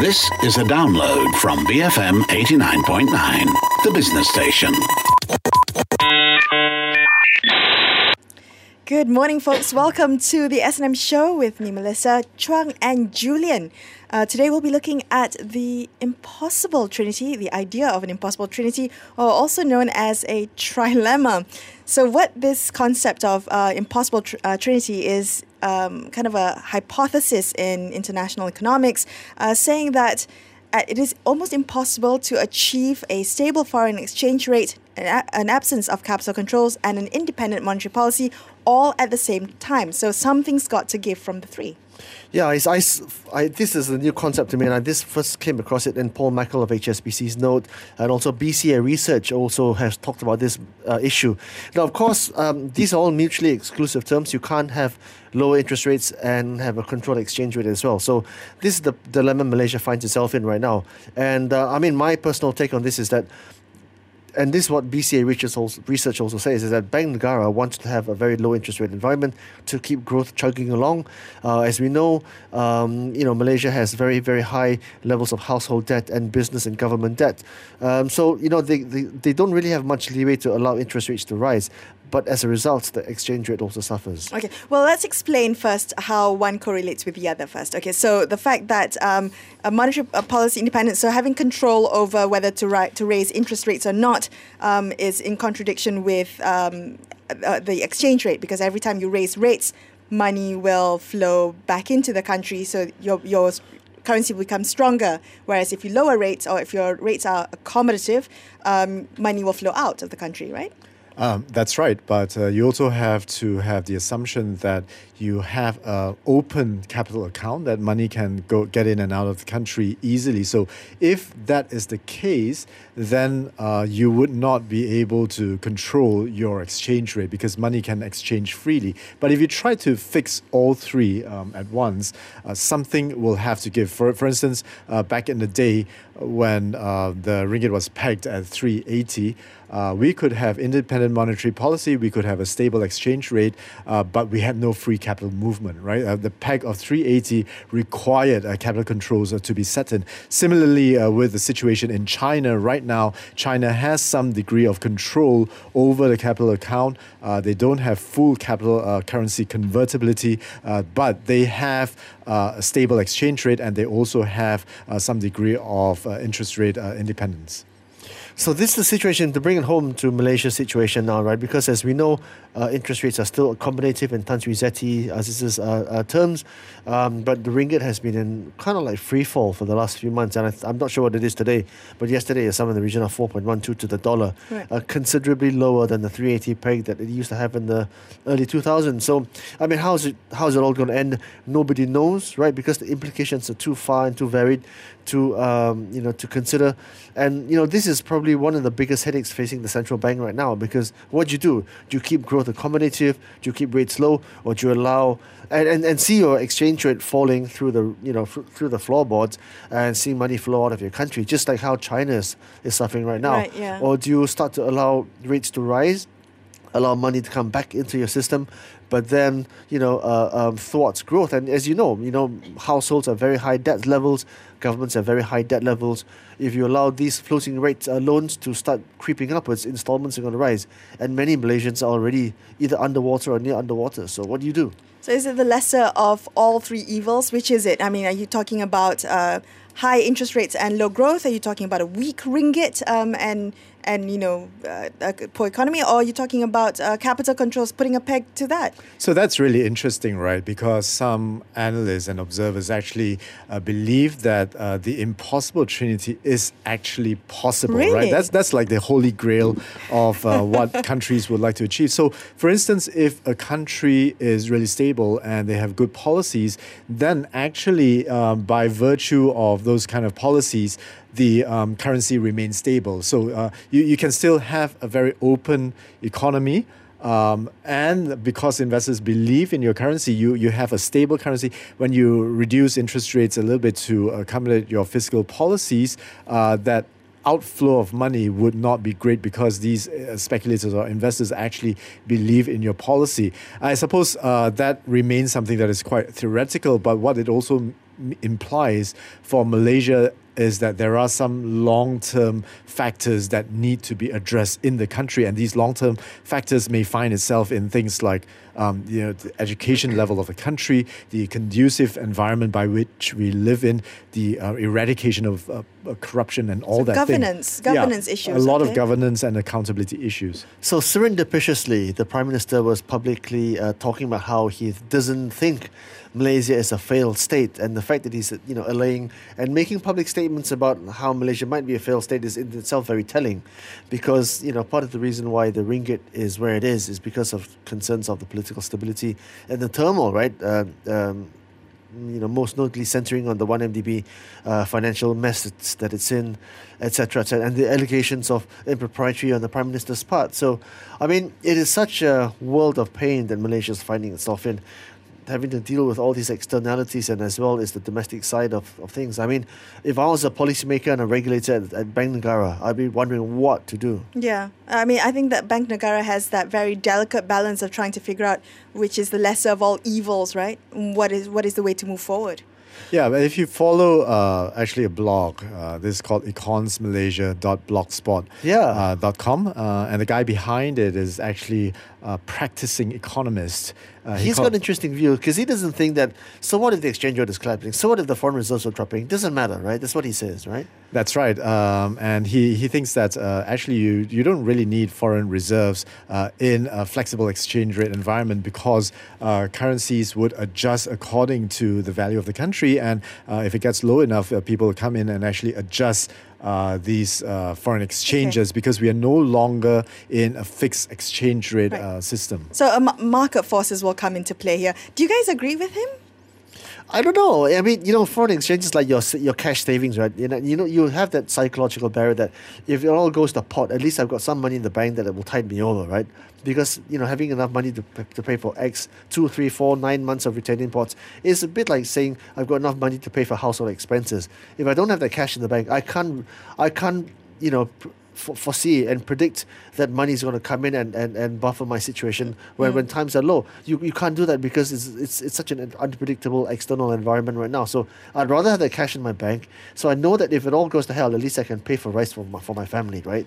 This is a download from BFM 89.9, the business station. Good morning, folks. Welcome to the S&M show with me, Melissa, Chuang, and Julian. Uh, today we'll be looking at the impossible trinity, the idea of an impossible trinity, or also known as a trilemma. So, what this concept of uh, impossible tr- uh, trinity is um, kind of a hypothesis in international economics, uh, saying that uh, it is almost impossible to achieve a stable foreign exchange rate, an, a- an absence of capital controls, and an independent monetary policy all at the same time. So something's got to give from the three. Yeah, I, I, I, this is a new concept to me, and I this first came across it in Paul Mackel of HSBC's note, and also BCA Research also has talked about this uh, issue. Now, of course, um, these are all mutually exclusive terms. You can't have lower interest rates and have a controlled exchange rate as well. So, this is the dilemma Malaysia finds itself in right now. And uh, I mean, my personal take on this is that and this is what BCA research also, says is that Bank Negara wants to have a very low interest rate environment to keep growth chugging along. Uh, as we know, um, you know Malaysia has very very high levels of household debt and business and government debt. Um, so you know they, they they don't really have much leeway to allow interest rates to rise but as a result, the exchange rate also suffers. Okay, well, let's explain first how one correlates with the other first. Okay, so the fact that um, a monetary policy independence, so having control over whether to, ri- to raise interest rates or not, um, is in contradiction with um, uh, the exchange rate because every time you raise rates, money will flow back into the country, so your your currency will become stronger. Whereas if you lower rates or if your rates are accommodative, um, money will flow out of the country, right? Um, that's right, but uh, you also have to have the assumption that you have an open capital account that money can go get in and out of the country easily. So if that is the case, then uh, you would not be able to control your exchange rate because money can exchange freely. But if you try to fix all three um, at once, uh, something will have to give. For for instance, uh, back in the day when uh, the ringgit was pegged at 380 uh, we could have independent monetary policy, we could have a stable exchange rate, uh, but we had no free capital movement, right? Uh, the peg of 380 required uh, capital controls uh, to be set in. Similarly, uh, with the situation in China right now, China has some degree of control over the capital account. they don't have full capital currency convertibility, but they have a stable exchange rate and they also have some degree of interest rate independence. So this is the situation to bring it home to Malaysia's situation now, right? Because as we know, uh, interest rates are still accommodative in Tan Sri Zeti Aziz's uh, uh, terms, um, but the ringgit has been in kind of like free fall for the last few months, and I am not sure what it is today, but yesterday it's somewhere in the region of 4.12 to the dollar, right. uh, considerably lower than the 380 peg that it used to have in the early 2000s. So, I mean, how's it how's it all going to end? Nobody knows, right? Because the implications are too far and too varied to um, you know to consider, and you know this is probably one of the biggest headaches facing the central bank right now because what do you do? Do you keep growth accommodative? Do you keep rates low, or do you allow and, and, and see your exchange rate falling through the you know through the floorboards and see money flow out of your country, just like how China is, is suffering right now? Right, yeah. Or do you start to allow rates to rise? Allow money to come back into your system, but then you know uh, um, thwarts growth. And as you know, you know households are very high debt levels, governments have very high debt levels. If you allow these floating rate uh, loans to start creeping upwards, installments are going to rise, and many Malaysians are already either underwater or near underwater. So what do you do? So is it the lesser of all three evils? Which is it? I mean, are you talking about uh, high interest rates and low growth? Are you talking about a weak ringgit um, and and you know uh, a poor economy, or are you talking about uh, capital controls putting a peg to that? So that's really interesting, right? Because some analysts and observers actually uh, believe that uh, the impossible trinity is actually possible, really? right? That's that's like the holy grail of uh, what countries would like to achieve. So, for instance, if a country is really stable and they have good policies, then actually, by virtue of those kind of policies, the um, currency remains stable. So uh, you, you can still have a very open economy. Um, and because investors believe in your currency, you, you have a stable currency. When you reduce interest rates a little bit to accommodate your fiscal policies, uh, that outflow of money would not be great because these uh, speculators or investors actually believe in your policy. I suppose uh, that remains something that is quite theoretical, but what it also implies for Malaysia is that there are some long-term factors that need to be addressed in the country, and these long-term factors may find itself in things like um, you know the education level of the country, the conducive environment by which we live in, the uh, eradication of uh, uh, corruption, and all So that. thing. governance- governance Yeah, issues, A lot okay. of governance and accountability issues. So surreptitiously, the prime minister was publicly uh, talking about how he doesn't think Malaysia is a failed state, and the fact that he's you know allaying and making public statements about how Malaysia might be a failed state is in itself very telling, because you know part of the reason why the ringgit is where it is is because of concerns of the political stability and the turmoil, right? Um um, you know, most notably centering on the 1MDB uh, financial mess that it's in, etc., etc., and the allegations of impropriety on the Prime Minister's part. So, I mean, it is such a world of pain that Malaysia is finding itself in, having to deal with all these externalities and as well as the domestic side of, of things. I mean, if I was a policymaker and a regulator at, at Bank Negara, I'd be wondering what to do. Yeah, I mean, I think that Bank Negara has that very delicate balance of trying to figure out which is the lesser of all evils, right? What is what is the way to move forward? Yeah, but if you follow uh, actually a blog, uh, this is called econsmalaysia.blogspot Yeah. uh, dot com, uh, and the guy behind it is actually a practicing economist. Uh, he He's called- got an interesting view because he doesn't think that. So what if the exchange rate is collapsing? So what if the foreign reserves are dropping? Doesn't matter, right? That's what he says, right? That's right, um, and he, he thinks that uh, actually you, you don't really need foreign reserves uh, in a flexible exchange rate environment because uh, currencies would adjust according to the value of the country, and uh, if it gets low enough, uh, people come in and actually adjust. Uh, these uh, foreign exchanges because we are no longer in a fixed exchange rate Right. uh, system. So, uh, market forces will come into play here. Do you guys agree with him? I don't know. I mean, you know, foreign exchange is like your your cash savings, right? You know, you know, you have that psychological barrier that if it all goes to pot, at least I've got some money in the bank that will tide me over, right? Because you know, having enough money to, to pay for X two, three, four, nine months of retained pots is a bit like saying I've got enough money to pay for household expenses. If I don't have that cash in the bank, I can't, I can't, you know. F- foresee and predict that money is going to come in and, and, and buffer my situation when, mm. when times are low. You, you can't do that because it's, it's, it's such an unpredictable external environment right now. So I'd rather have the cash in my bank so I know that if it all goes to hell, at least I can pay for rice for my, for my family, right?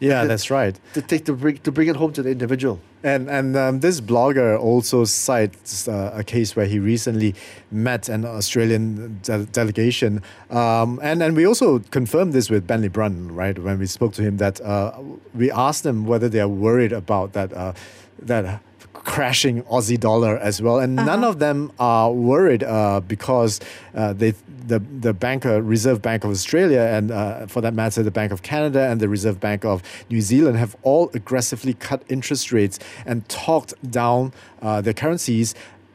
Yeah, that's right. To take to bring, to bring it home to the individual. And and um, this blogger also cites uh, a case where he recently met an Australian de- delegation, um, and and we also confirmed this with Bentley Brunn, right? When we spoke to him, that uh, we asked them whether they are worried about that uh, that crashing Aussie dollar as well, and none of them are worried uh, because uh, they the the banker Reserve Bank of Australia and uh, for that matter the Bank of Canada and the Reserve Bank of New Zealand have all aggressively cut interest rates and talked down uh, their currencies.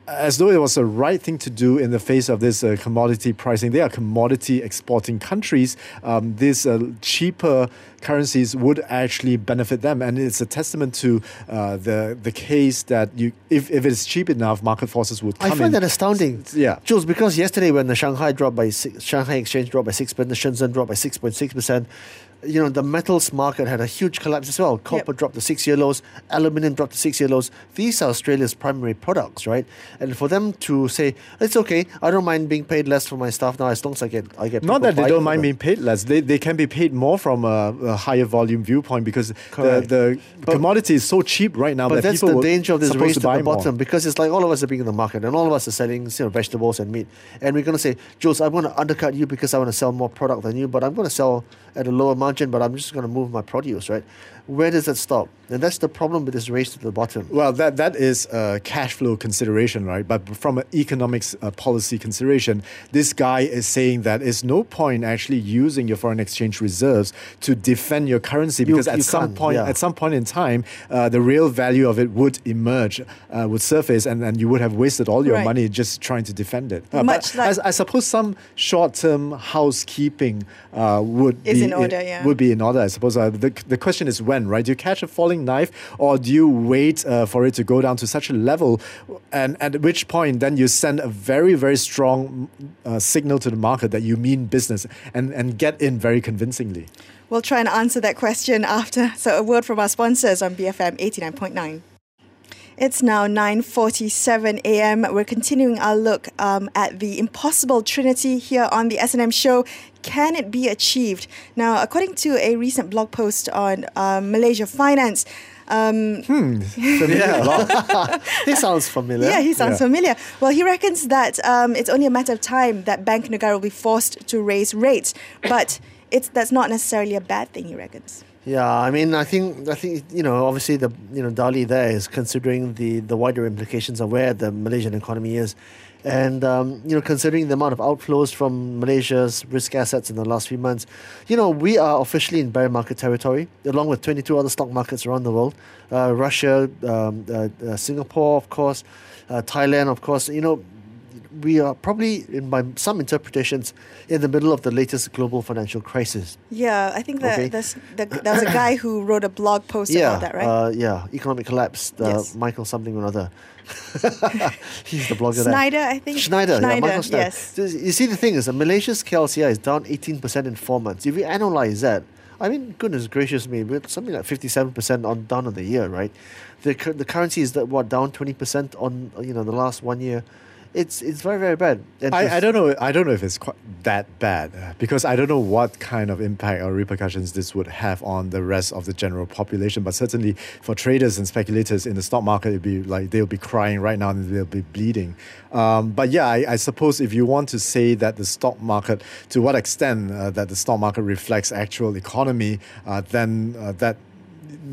As though it was the right thing to do in the face of this uh, commodity pricing. They are commodity exporting countries. Um, these uh, cheaper currencies would actually benefit them, and it's a testament to uh, the the case that you, if, if it's cheap enough, market forces would come I find in. that astounding. Yeah. Jules, because yesterday when the Shanghai dropped by six, Shanghai exchange dropped by six percent, the Shenzhen dropped by six point six percent. You know the metals market had a huge collapse as well. Copper dropped to six-year lows, aluminium dropped to six-year lows. These are Australia's primary products, right? And for them to say it's okay, I don't mind being paid less for my stuff now as long as I get I get. Not that they don't mind them. being paid less. They, they can be paid more from a, a higher volume viewpoint because the, Correct. the But- commodity is so cheap right now But that that's people the danger of this supposed race to to, buy the more. bottom because it's like all of us are being in the market and all of us are selling you know, vegetables and meat. And we're going to say, Jules, I'm going to undercut you because I want to sell more product than you, but I'm going to sell at a lower margin, but I'm just going to move my produce, right? Where does that stop? And that's the problem with this race to the bottom. Well, that that is a cash flow consideration, right? But from an economics uh, policy consideration, this guy is saying that it's no point actually using your foreign exchange reserves to defend your currency because at you some can't, point, yeah. at some point in time, uh, the real value of it would emerge, uh, would surface, and, and you would have wasted all your Right. money just trying to defend it. Uh, Much but like- I, I suppose some short-term housekeeping uh, would Is be in order, yeah. Would be in order. I suppose uh, the the question is when, right? Do you catch a falling knife, or do you wait uh, for it to go down to such a level, and at which point then you send a very very strong uh, signal to the market that you mean business and and get in very convincingly. We'll try and answer that question after. So, a word from our sponsors on BFM 89.9. It's now 9:47 a.m. We're continuing our look um, at the impossible trinity here on the S&M show. Can it be achieved? Now, according to a recent blog post on um, Malaysia Finance, um, Familiar. he sounds familiar. yeah, he sounds Yeah. familiar. Well, he reckons that um, it's only a matter of time that Bank Negara will be forced to raise rates, but it's that's not necessarily a bad thing. He reckons. Yeah, I mean, I think, I think you know, obviously the you know Dali there is considering the the wider implications of where the Malaysian economy is, and um, you know, considering the amount of outflows from Malaysia's risk assets in the last few months, you know, we are officially in bear market territory, along with 22 other stock markets around the world, uh, Russia, um, uh, uh, Singapore, of course, uh, Thailand, of course. You know, we are probably, in by some interpretations, in the middle of the latest global financial crisis. Yeah, I think that Okay. the, there was a guy who wrote a blog post yeah, about that, right? Uh, yeah, economic collapse. Uh, Yes. Michael something or other. He's the blogger there. Schneider, I think. Schneider, yeah, Michael Schneider. yes. You see, the thing is, that Malaysia's KLCI is down 18% in four months. If you analyze that, I mean, goodness gracious me, we're something like 57% on down on the year, right? The, the currency is, that, what, down 20% on, you know, the last one year. It's it's very, very bad. And I, I don't know. I don't know if it's quite that bad uh, because I don't know what kind of impact or repercussions this would have on the rest of the general population. But certainly for traders and speculators in the stock market, it'd be like they'll be crying right now and they'll be bleeding. Um, but yeah, I, I suppose if you want to say that the stock market, to what extent uh, that the stock market reflects actual economy, uh, then uh, that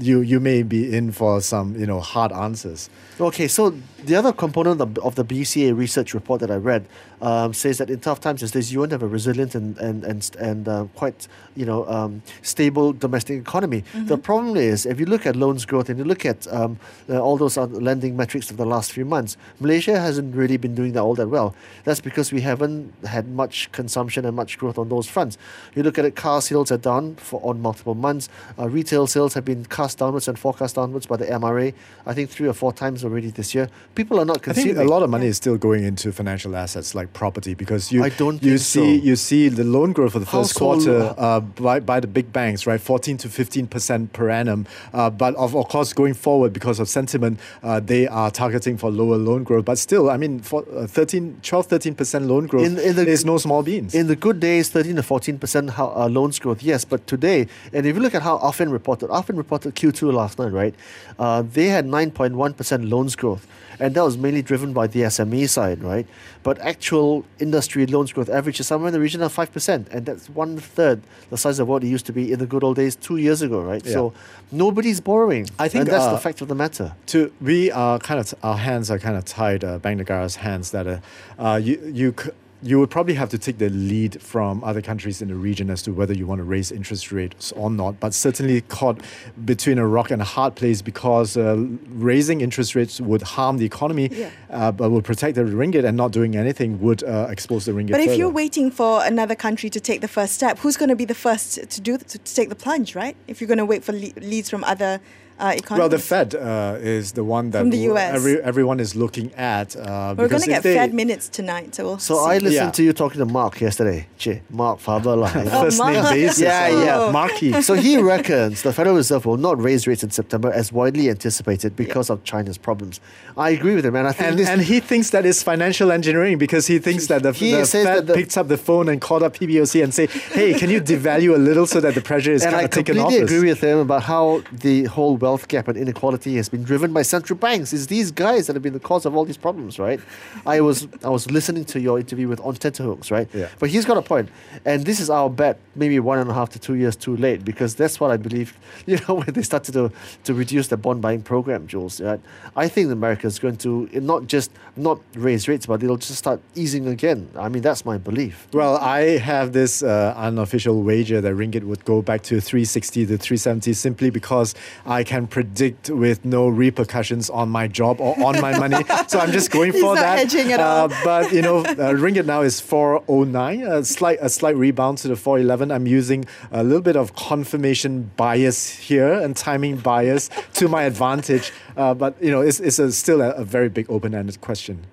you you may be in for some you know hard answers. Okay, so the other component of, of the BCA research report that I read um, says that in tough times as this, you want to have a resilient and and and, and uh, quite you know um, stable domestic economy. The problem is if you look at loans growth and you look at um, uh, all those lending metrics of the last few months, Malaysia hasn't really been doing that all that well. That's because we haven't had much consumption and much growth on those fronts. You look at it, car sales are down for on multiple months. Uh, retail sales have been cast downwards and forecast downwards by the MRA. I think three or four times already this year. People are not I consuming. think a lot of money is still going into financial assets like property because you I don't you think see so. you see the loan growth for the first Household- quarter uh, by, by the big banks right 14 to 15 percent per annum uh, but of, of course going forward because of sentiment uh, they are targeting for lower loan growth but still I mean for uh, 13 12 13 percent loan growth In- in the- is no small beans In the good days, 13 to 14 percent how, uh, loans growth, yes. But today, and if you look at how often reported, Affin reported Q2 last night, right? Uh, they had 9.1 percent loans growth, and that was mainly driven by the SME side, right? But actual industry loans growth average is somewhere in the region of 5 percent, and that's one third the size of what it used to be in the good old days two years ago, right? So nobody's borrowing. I think, and that's uh, the fact of the matter. to we are kind of our hands are kind of tied uh, Bank Negara's hands that uh, uh, you you c- you would probably have to take the lead from other countries in the region as to whether you want to raise interest rates or not but certainly caught between a rock and a hard place because uh, raising interest rates would harm the economy Yeah. uh, but would protect the ringgit and not doing anything would uh, expose the ringgit But if further. you're waiting for another country to take the first step, who's going to be the first to do to, to take the plunge, right? If you're going to wait for le- leads from other uh, economies. well, the Fed uh, is the one that From the US. every, everyone is looking at. Uh, We're going to get they- Fed minutes tonight, so we'll So see. I listened Yeah. to you talking to Mark yesterday. Che, Marc Faber lah. you know. First name basis. Yeah, yeah. Marquee. So he reckons the Federal Reserve will not raise rates in September as widely anticipated because of China's problems. I agree with him, and I think And, this. and he thinks that it's financial engineering because he thinks that the, He the says Fed that the- picked up the phone and called up PBOC and say, "Hey, can you devalue a little so that the pressure is kind of taken off?" And I completely agree with him about how the whole wealth gap and inequality has been driven by central banks. It's these guys that have been the cause of all these problems, right? I was I was listening to your interview with On Tenterhooks, right? Yeah. But he's got a point, and this is our bet, maybe one and a half to two years too late, because that's what I believe. You know, when they started to to reduce the bond buying program, Jules, right? I think America is going to not just not raise rates, but they'll just start easing again. I mean, that's my belief. Well, I have this uh, unofficial wager that ringgit would go back to 360 to 370 simply because I can predict with no repercussions on my job or on my money. So I'm just going for that. hedging at Uh, all. but you know, uh, ringgit now is 409, a slight a slight rebound to the 411. I'm using a little bit of confirmation bias here and timing bias to my advantage. Uh, but you know, it's, it's a, still a, a very big open-ended question.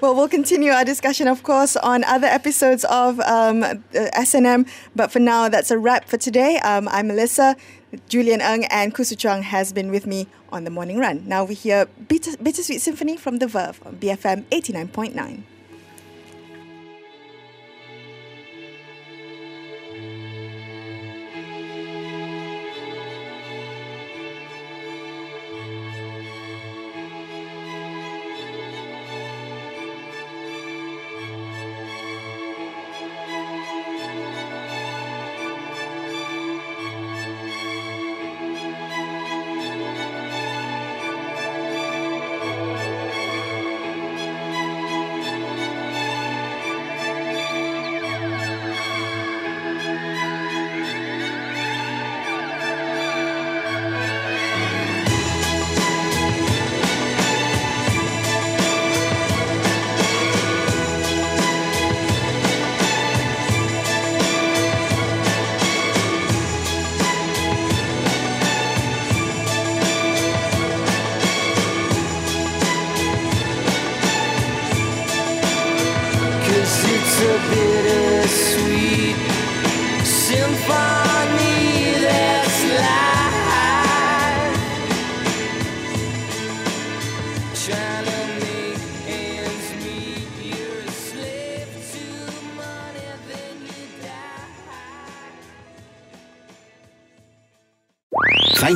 Well, we'll continue our discussion, of course, on other episodes of um, uh, SNM. But for now, that's a wrap for today. Um, I'm Melissa. Julian Ng and Khoo Hsu Chuang has been with me on the morning run. Now we hear Bitter, Bittersweet Symphony from The Verve on BFM 89.9.